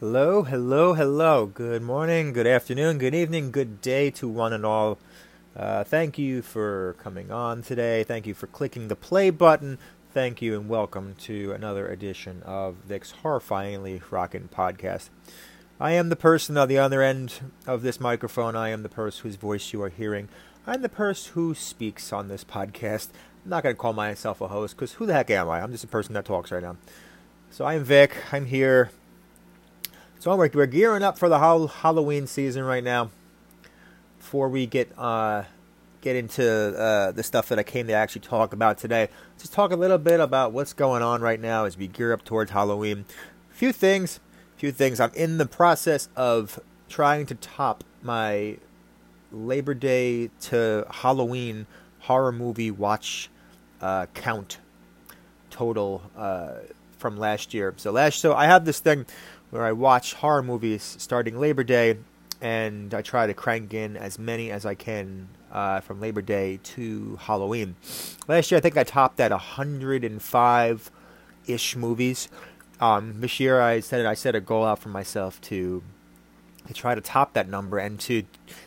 Hello, hello, hello. Good morning, good afternoon, good evening, good day to one and all. Uh, thank you for coming on today. Thank you for clicking the play button. Thank you and welcome to another edition of Vic's Horrifyingly Rockin' Podcast. I am the person on the other end of this microphone. I am the person whose voice you are hearing. I'm the person who speaks on this podcast. I'm not going to call myself a host because who the heck am I? I'm just a person that talks right now. So I'm Vic. I'm here. So we're, we're gearing up for the Halloween season right now. Before we get uh, get into uh, the stuff that I came to actually talk about today, just talk a little bit about what's going on right now as we gear up towards Halloween. A few things, a few things. I'm in the process of trying to top my Labor Day to Halloween horror movie watch uh, count total uh, from last year. So last, so I have this thing where I watch horror movies starting Labor Day, and I try to crank in as many as I can uh, from Labor Day to Halloween. Last year, I think I topped at 105 ish movies. Um, this year, I said I set a goal out for myself to to try to top that number and to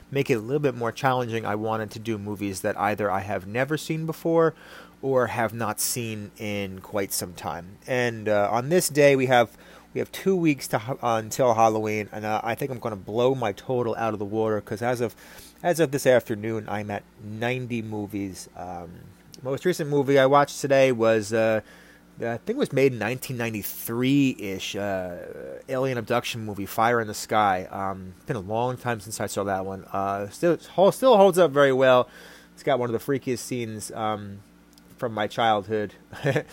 make it a little bit more challenging. I wanted to do movies that either I have never seen before or have not seen in quite some time. And uh, on this day, we have we have two weeks to uh, until Halloween, and uh, I think I'm going to blow my total out of the water because as of as of this afternoon, I'm at 90 movies. Um, most recent movie I watched today was. Uh, I think it was made in 1993-ish, uh, alien abduction movie, Fire in the Sky. Um, it's been a long time since I saw that one. Uh, still, still holds up very well. It's got one of the freakiest scenes um, from my childhood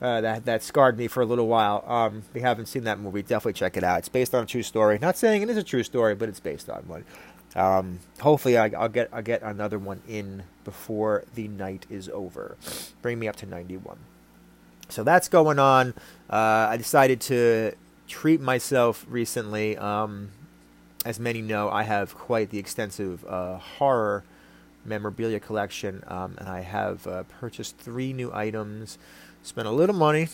uh, that that scarred me for a little while. Um, if you haven't seen that movie, definitely check it out. It's based on a true story. Not saying it is a true story, but it's based on one. Um, hopefully, I, will get I'll get another one in before the night is over. Bring me up to 91. So that's going on. Uh, I decided to treat myself recently. Um, as many know, I have quite the extensive uh, horror memorabilia collection, um, and I have uh, purchased three new items. Spent a little money.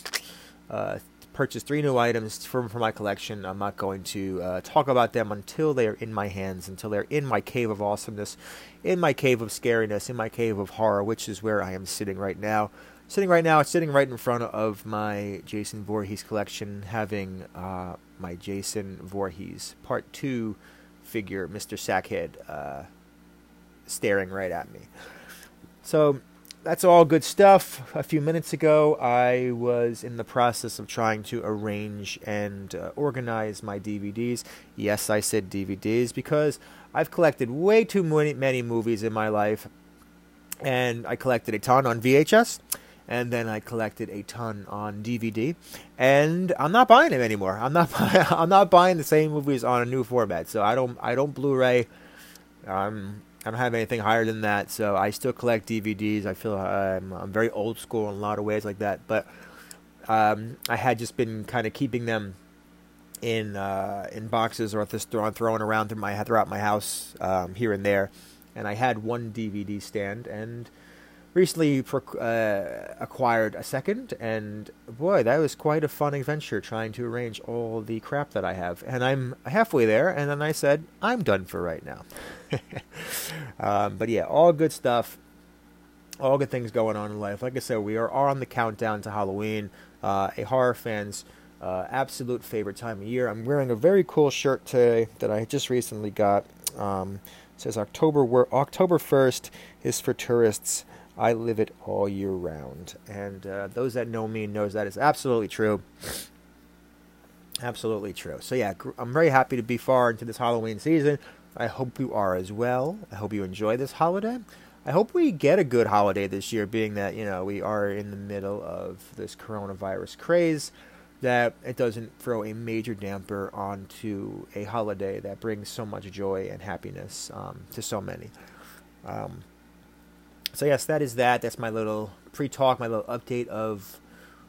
Uh, purchased three new items from for my collection. I'm not going to uh, talk about them until they are in my hands, until they're in my cave of awesomeness, in my cave of scariness, in my cave of horror, which is where I am sitting right now sitting right now, sitting right in front of my Jason Voorhees collection, having uh, my Jason Voorhees Part 2 figure, Mr. Sackhead, uh, staring right at me. So that's all good stuff. A few minutes ago, I was in the process of trying to arrange and uh, organize my DVDs. Yes, I said DVDs because I've collected way too many, many movies in my life, and I collected a ton on VHS and then I collected a ton on DVD, and I'm not buying them anymore. I'm not I'm not buying the same movies on a new format. So I don't I don't Blu-ray. Um, I don't have anything higher than that. So I still collect DVDs. I feel I'm, I'm very old school in a lot of ways like that. But um, I had just been kind of keeping them in uh, in boxes or just throwing throwing around through my throughout my house um, here and there. And I had one DVD stand and recently uh, acquired a second, and boy, that was quite a fun adventure trying to arrange all the crap that I have. And I'm halfway there, and then I said, I'm done for right now. um, but yeah, all good stuff, all good things going on in life. Like I said, we are on the countdown to Halloween, uh, a horror fan's uh, absolute favorite time of year. I'm wearing a very cool shirt today that I just recently got. Um, says October October 1st is for tourists. I live it all year round. And uh, those that know me knows that is absolutely true. Absolutely true. So yeah, I'm very happy to be far into this Halloween season. I hope you are as well. I hope you enjoy this holiday. I hope we get a good holiday this year, being that you know we are in the middle of this coronavirus craze. That it doesn't throw a major damper onto a holiday that brings so much joy and happiness um, to so many. Um, so yes, that is that. That's my little pre-talk, my little update of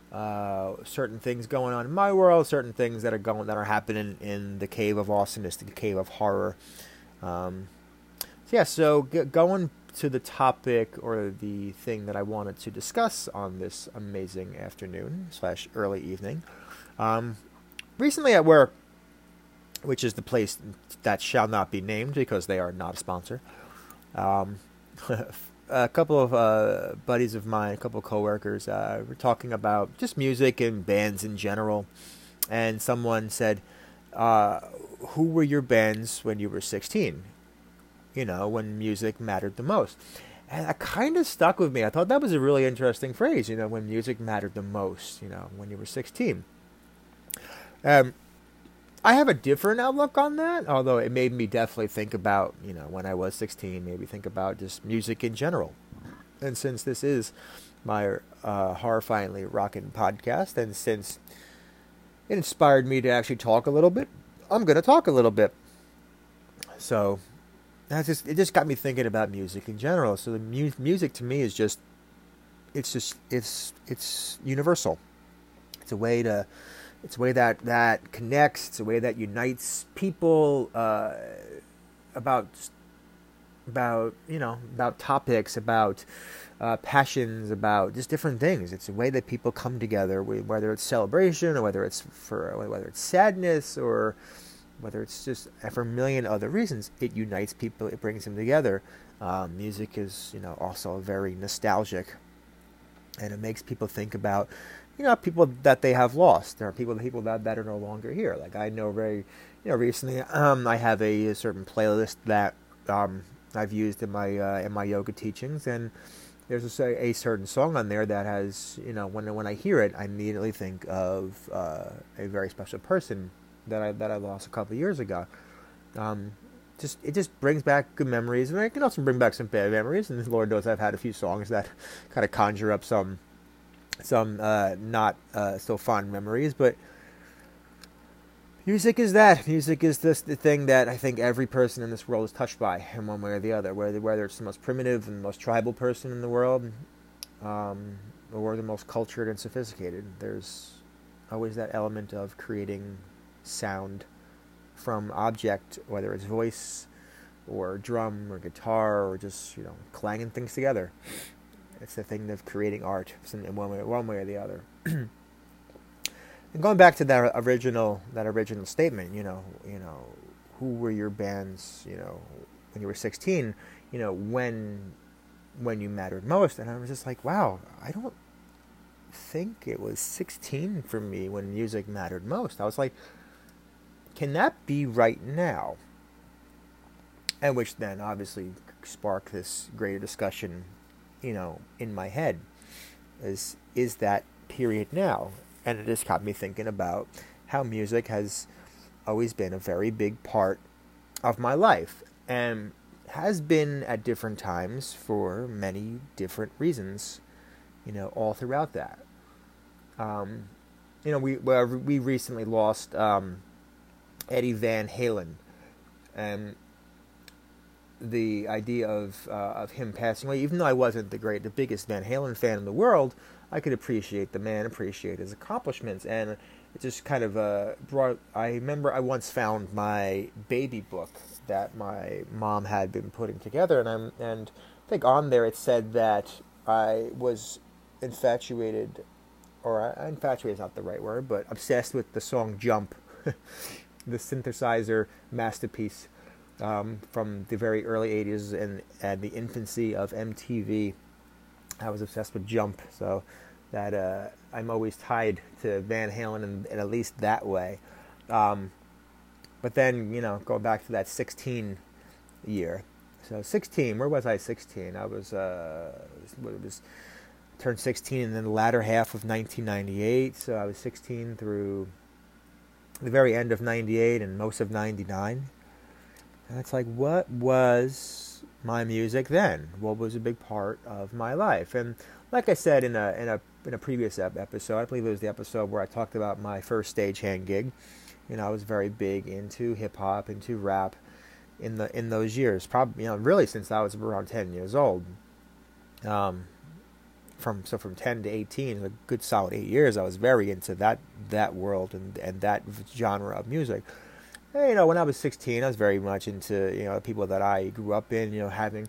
uh, certain things going on in my world, certain things that are going that are happening in the cave of awesomeness, the cave of horror. Um, so yeah, so g- going to the topic or the thing that I wanted to discuss on this amazing afternoon slash early evening. Um, recently at work, which is the place that shall not be named because they are not a sponsor. Um, a couple of uh, buddies of mine, a couple of coworkers, uh, were talking about just music and bands in general, and someone said, uh, "Who were your bands when you were 16? You know, when music mattered the most." And that kind of stuck with me. I thought that was a really interesting phrase. You know, when music mattered the most. You know, when you were 16. Um, I have a different outlook on that, although it made me definitely think about, you know, when I was 16, maybe think about just music in general. And since this is my uh, horrifyingly rocking podcast, and since it inspired me to actually talk a little bit, I'm going to talk a little bit. So that's just it just got me thinking about music in general. So the mu- music to me is just it's just it's it's universal. It's a way to it's a way that that connects. It's a way that unites people uh, about about you know about topics, about uh, passions, about just different things. It's a way that people come together, whether it's celebration or whether it's for whether it's sadness or whether it's just for a million other reasons. It unites people. It brings them together. Um, music is you know also very nostalgic, and it makes people think about you know, people that they have lost. There are people, people that, that are no longer here. Like I know very, you know, recently, um, I have a, a certain playlist that um, I've used in my uh, in my yoga teachings, and there's a, a, certain song on there that has, you know, when when I hear it, I immediately think of uh, a very special person that I that I lost a couple of years ago. Um, just it just brings back good memories, and it can also bring back some bad memories. And Lord knows I've had a few songs that kind of conjure up some some uh, not uh, so fond memories, but music is that. Music is this the thing that I think every person in this world is touched by in one way or the other. Whether whether it's the most primitive and most tribal person in the world, um, or the most cultured and sophisticated, there's always that element of creating sound from object, whether it's voice or drum or guitar or just you know clanging things together. It's the thing of creating art in one way, one way or the other. and going back to that original, that original statement, you know, you know, who were your bands, you know, when you were 16, you know, when, when you mattered most, and I was just like, wow, I don't think it was 16 for me when music mattered most. I was like, can that be right now? And which then obviously sparked this greater discussion you know, in my head is is that period now. And it just got me thinking about how music has always been a very big part of my life and has been at different times for many different reasons, you know, all throughout that. Um, you know, we we recently lost um, Eddie Van Halen, and the idea of uh, of him passing away, even though I wasn't the great, the biggest Van Halen fan in the world, I could appreciate the man, appreciate his accomplishments, and it just kind of uh, brought. I remember I once found my baby book that my mom had been putting together, and I'm and I think on there it said that I was infatuated, or infatuated is not the right word, but obsessed with the song "Jump," the synthesizer masterpiece um, from the very early 80s and, and the infancy of MTV. I was obsessed with Jump, so that uh, I'm always tied to Van Halen in, in at least that way. Um, but then, you know, go back to that 16 year. So 16, where was I 16? I was, uh, was turned 16 in the latter half of 1998. So I was 16 through the very end of 98 and most of 99. And it's like, what was my music then? What was a big part of my life? And like I said in a in a in a previous episode, I believe it was the episode where I talked about my first stagehand gig. You know, I was very big into hip hop, into rap, in the in those years. Probably, you know, really since I was around ten years old. Um, from so from ten to eighteen, a good solid eight years, I was very into that that world and and that genre of music you know, when I was 16, I was very much into, you know, the people that I grew up in, you know, having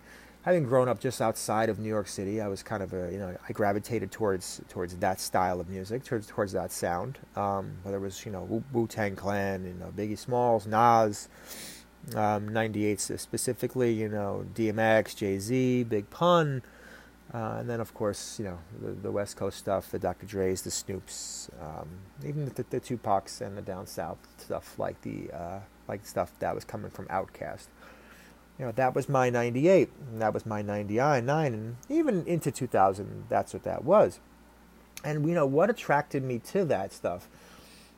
having grown up just outside of New York City, I was kind of a you know I gravitated towards towards that style of music, towards towards that sound. Um, whether it was you know Wu Tang Clan, you know Biggie Smalls, Nas, um, 98 specifically, you know DMX, Jay Z, Big Pun. Uh, and then, of course, you know the, the, West Coast stuff, the Dr. Dre's, the Snoops, um, even the, the, Tupacs and the down south stuff, like the uh, like stuff that was coming from Outkast you know, that was my 98, and that was my 99, and even into 2000, that's what that was. And, you know, what attracted me to that stuff,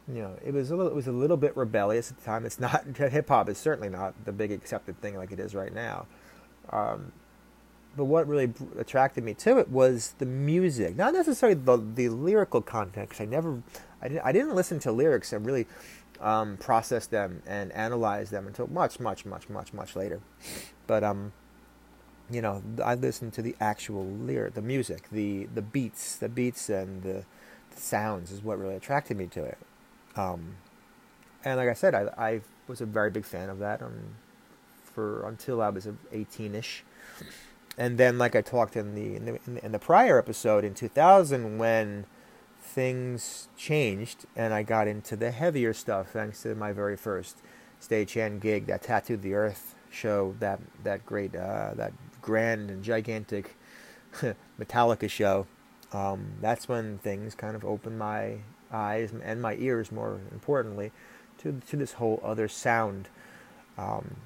you know, it was a little, it was a little bit rebellious at the time. It's not, hip hop is certainly not the big accepted thing like it is right now. Um, but what really attracted me to it was the music, not necessarily the, the lyrical content, because I never, I didn't, I didn't listen to lyrics and really um, process them and analyze them until much, much, much, much, much later. But um, you know, I listened to the actual lyric, the music, the the beats, the beats and the, the sounds is what really attracted me to it. Um, and like I said, I, I was a very big fan of that um, for until I was 18ish. And then, like I talked in the, in the in the prior episode in 2000, when things changed and I got into the heavier stuff thanks to my very first stagehand gig, that Tattoo the Earth show, that that great, uh, that grand and gigantic Metallica show. Um, that's when things kind of opened my eyes and my ears, more importantly, to to this whole other sound. Um,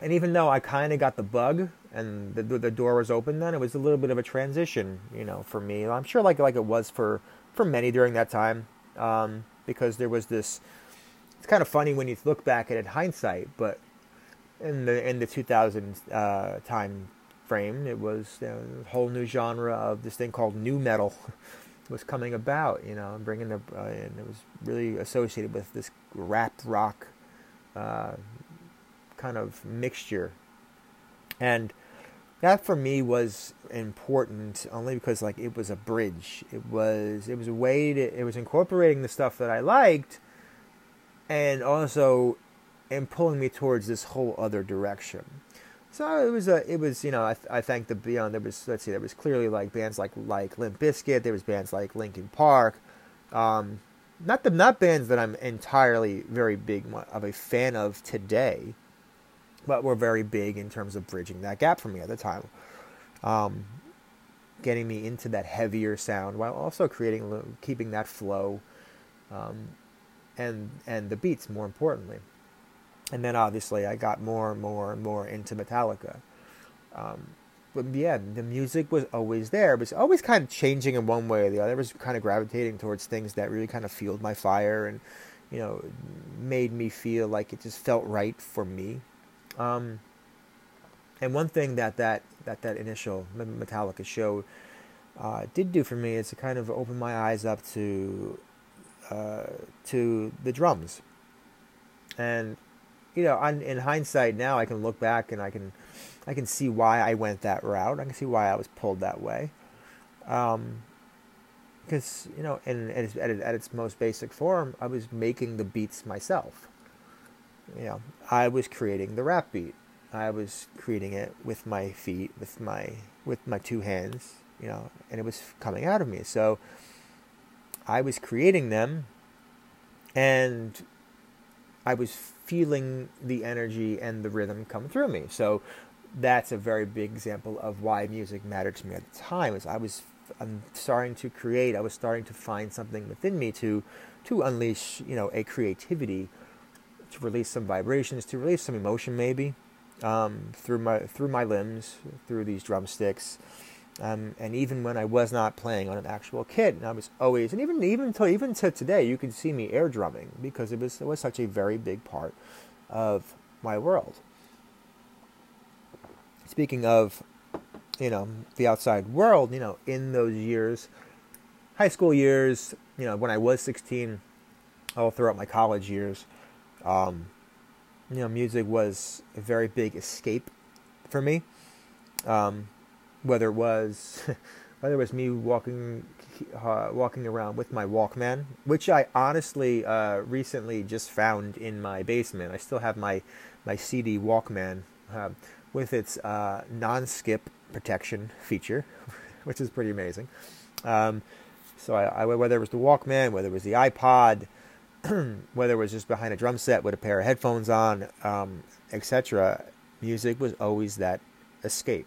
and even though I kind of got the bug and the the door was open, then it was a little bit of a transition, you know, for me. I'm sure like like it was for for many during that time, um, because there was this. It's kind of funny when you look back at it in hindsight, but in the in the 2000 uh, time frame, it was you know, a whole new genre of this thing called nu metal was coming about, you know, bringing the uh, and it was really associated with this rap rock uh, kind of mixture, and that for me was important only because like it was a bridge. It was it was a way to it was incorporating the stuff that I liked, and also and pulling me towards this whole other direction. So it was a, it was you know I, I thank the know there was let's see there was clearly like bands like like Limp Bizkit there was bands like Linkin Park, um, not the not bands that I'm entirely very big of a fan of today, but were very big in terms of bridging that gap for me at the time. Um, getting me into that heavier sound while also creating keeping that flow um, and and the beats more importantly. And then obviously I got more and more and more into Metallica. Um, but yeah the music was always there but it's always kind of changing in one way or the other. It was kind of gravitating towards things that really kind of fueled my fire and you know made me feel like it just felt right for me um, and one thing that that, that, that initial Metallica show uh, did do for me is to kind of open my eyes up to uh, to the drums. And you know, in hindsight now, I can look back and I can I can see why I went that route. I can see why I was pulled that way. Um, because you know, in, at, its, at its most basic form, I was making the beats myself you know, I was creating the rap beat. I was creating it with my feet, with my with my two hands, you know, and it was coming out of me. So I was creating them and I was feeling the energy and the rhythm come through me. So that's a very big example of why music mattered to me at the time. Is I was I'm starting to create. I was starting to find something within me to to unleash, you know, a creativity to release some vibrations, to release some emotion, maybe um, through my through my limbs, through these drumsticks, um, and even when I was not playing on an actual kit, and I was always, and even even to even to today, you can see me air drumming because it was it was such a very big part of my world. Speaking of, you know, the outside world, you know, in those years, high school years, you know, when I was 16, all throughout my college years, um, you know, music was a very big escape for me. Um, whether it was whether it was me walking uh, walking around with my Walkman, which I honestly uh, recently just found in my basement. I still have my my CD Walkman, uh, with its uh, non-skip protection feature, which is pretty amazing. Um, so I, I, whether it was the Walkman, whether it was the iPod, whether it was just behind a drum set with a pair of headphones on, um, etc., music was always that escape.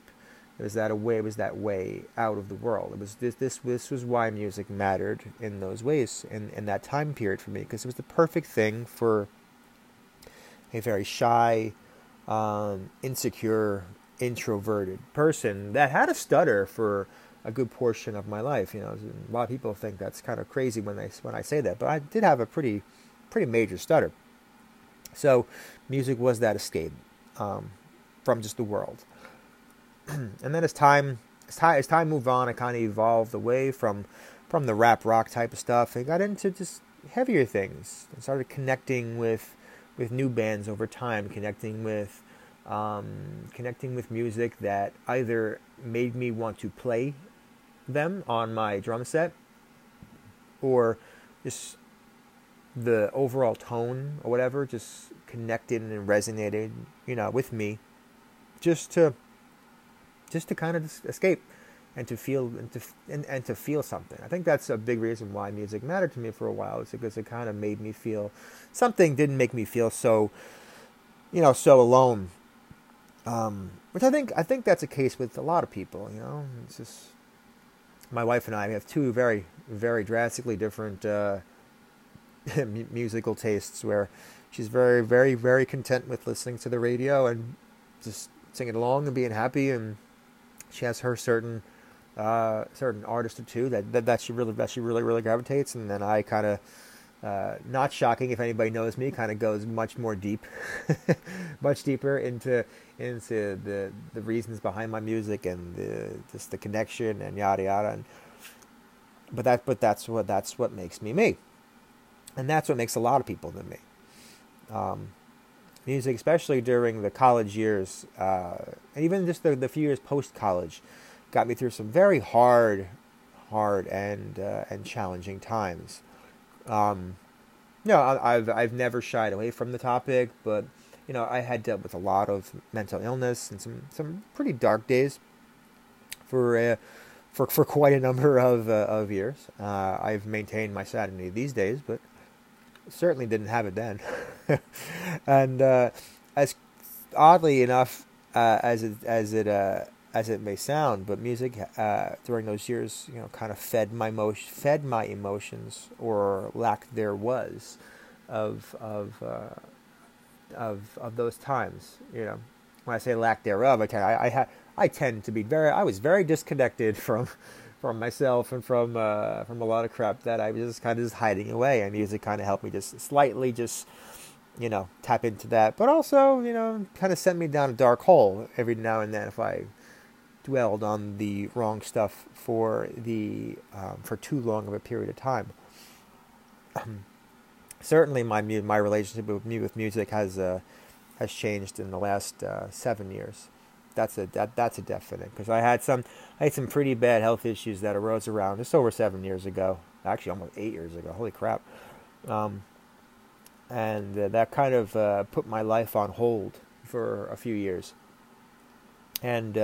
It was that a way. It was that way out of the world. It was this. This. This was why music mattered in those ways in in that time period for me because it was the perfect thing for a very shy, um, insecure, introverted person that had a stutter for a good portion of my life. You know, a lot of people think that's kind of crazy when they when I say that, but I did have a pretty pretty major stutter. So, music was that escape um, from just the world. and then as time as time as time moved on, I kind of evolved away from from the rap rock type of stuff. I got into just heavier things. I started connecting with with new bands over time, connecting with um, connecting with music that either made me want to play them on my drum set or just the overall tone or whatever just connected and resonated you know with me just to just to kind of escape and to feel and to and, and to feel something. I think that's a big reason why music mattered to me for a while. Is because it kind of made me feel something. Didn't make me feel so, you know, so alone. Um, which I think I think that's a case with a lot of people. You know, it's just my wife and I have two very very drastically different uh, musical tastes. Where she's very very very content with listening to the radio and just singing along and being happy and she has her certain uh, certain artist or two that, that that she really that she really really gravitates, and then I kind of. Uh, not shocking if anybody knows me. Kind of goes much more deep, much deeper into into the the reasons behind my music and the just the connection and yada yada. And, but that but that's what that's what makes me me, and that's what makes a lot of people than me. Um, music, especially during the college years, uh, and even just the, the few years post college, got me through some very hard, hard and uh, and challenging times. Um, know, I, have I've never shied away from the topic, but you know, I had dealt with a lot of mental illness and some some pretty dark days for uh, for for quite a number of uh, of years. Uh, I've maintained my sanity these days, but certainly didn't have it then. and uh, as oddly enough uh, as it as it uh, as it may sound, but music uh, during those years, you know, kind of fed my emotion, fed my emotions or lack there was of of uh, of of those times. You know, when I say lack thereof, I tend, I I, ha- I tend to be very I was very disconnected from from myself and from uh, from a lot of crap that I was just kind of just hiding away. And music kind of helped me just slightly just you know tap into that, but also you know kind of sent me down a dark hole every now and then if I dwelled on the wrong stuff for the um, for too long of a period of time. Certainly, my my relationship with me with music has uh, has changed in the last uh, seven years that's a that that's a definite because I had some I had some pretty bad health issues that arose around just over seven years ago, actually almost eight years ago. Holy crap! Um, and uh, that kind of uh, put my life on hold for a few years. And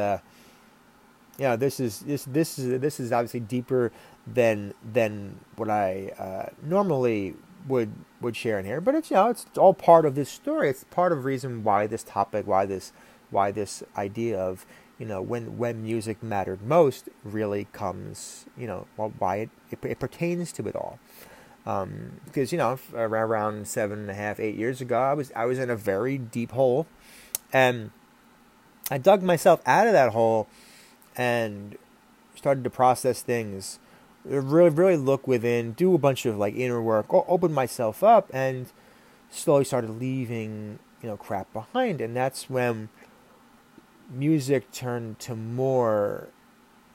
yeah, this is this this is this is obviously deeper than than what I uh, normally would would share in here, but it's you know it's all part of this story. It's part of reason why this topic, why this why this idea of you know when when music mattered most really comes you know why it, it, it pertains to it all um, because you know around seven and a half eight years ago I was I was in a very deep hole and I dug myself out of that hole and started to process things really really look within do a bunch of like inner work open myself up and slowly started leaving you know crap behind and that's when music turned to more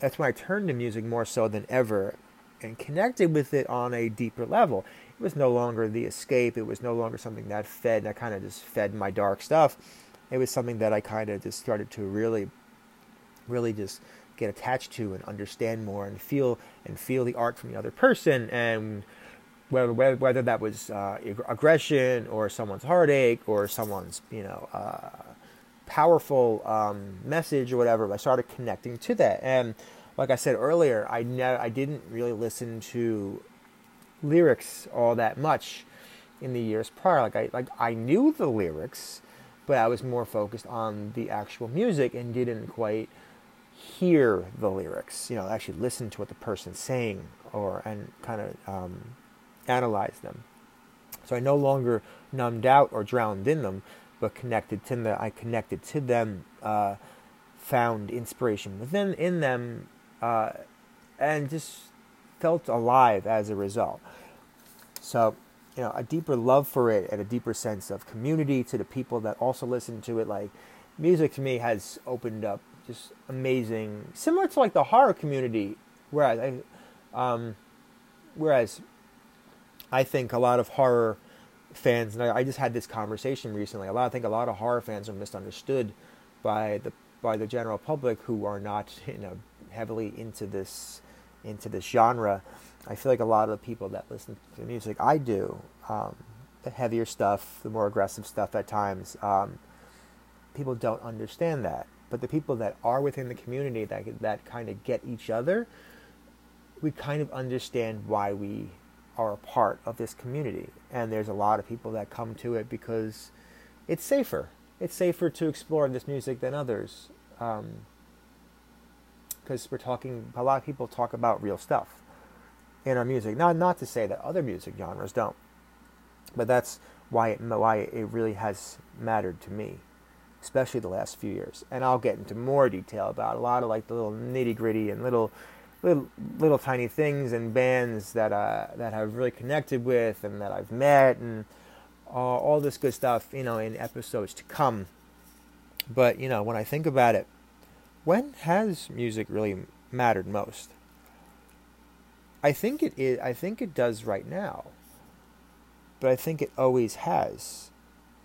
that's when I turned to music more so than ever and connected with it on a deeper level. It was no longer the escape, it was no longer something that fed that kind of just fed my dark stuff. It was something that I kind of just started to really really just get attached to and understand more and feel and feel the art from the other person and whether whether, that was uh, aggression or someone's heartache or someone's you know uh, powerful um, message or whatever. I started connecting to that, and like I said earlier, I ne- I didn't really listen to lyrics all that much in the years prior. Like I like I knew the lyrics, but I was more focused on the actual music and didn't quite hear the lyrics. You know, actually listen to what the person's saying or and kind of um, analyze them. So I no longer numbed out or drowned in them, but connected to them. I connected to them, uh, found inspiration within in them, uh, and just felt alive as a result. So, you know, a deeper love for it and a deeper sense of community to the people that also listen to it. Like, music to me has opened up just amazing, similar to like the horror community. Whereas I, um, whereas I think a lot of horror fans, and I, I just had this conversation recently. A lot, I think a lot of horror fans are misunderstood by the by the general public who are not, you know, heavily into this into this genre. I feel like a lot of the people that listen to music I do, um, the heavier stuff, the more aggressive stuff at times, um, people don't understand that. But the people that are within the community that that kind of get each other, we kind of understand why we are a part of this community. And there's a lot of people that come to it because it's safer. It's safer to explore this music than others. Because um, we're talking, a lot of people talk about real stuff in our music. Not, not to say that other music genres don't, but that's why it, why it really has mattered to me, especially the last few years. And I'll get into more detail about a lot of like the little nitty gritty and little little little tiny things and bands that uh, that I've really connected with and that I've met and uh, all this good stuff, you know, in episodes to come. But you know, when I think about it, when has music really mattered most? I think it is. I think it does right now. But I think it always has,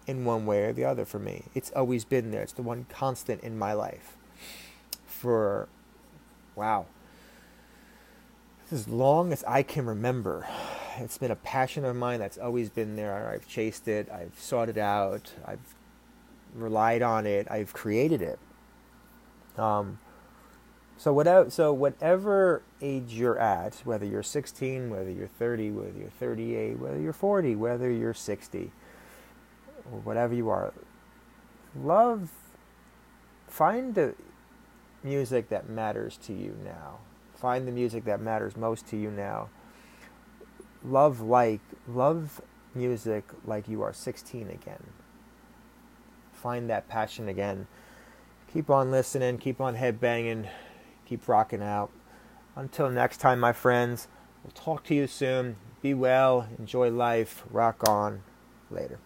in one way or the other for me. It's always been there. It's the one constant in my life. For, wow, as long as I can remember. It's been a passion of mine that's always been there. I've chased it, I've sought it out, I've relied on it, I've created it. Um, so whatever, so whatever age you're at, whether you're 16, whether you're 30, whether you're 38, whether you're 40, whether you're 60, or whatever you are, love, find the music that matters to you now. Find the music that matters most to you now. Love like love music like you are 16 again. Find that passion again. Keep on listening, keep on headbanging, keep rocking out. Until next time, my friends, we'll talk to you soon. Be well, enjoy life, rock on. Later.